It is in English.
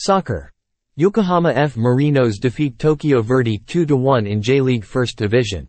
Soccer. Yokohama F. Marinos defeat Tokyo Verdy 2-1 in J-League First Division.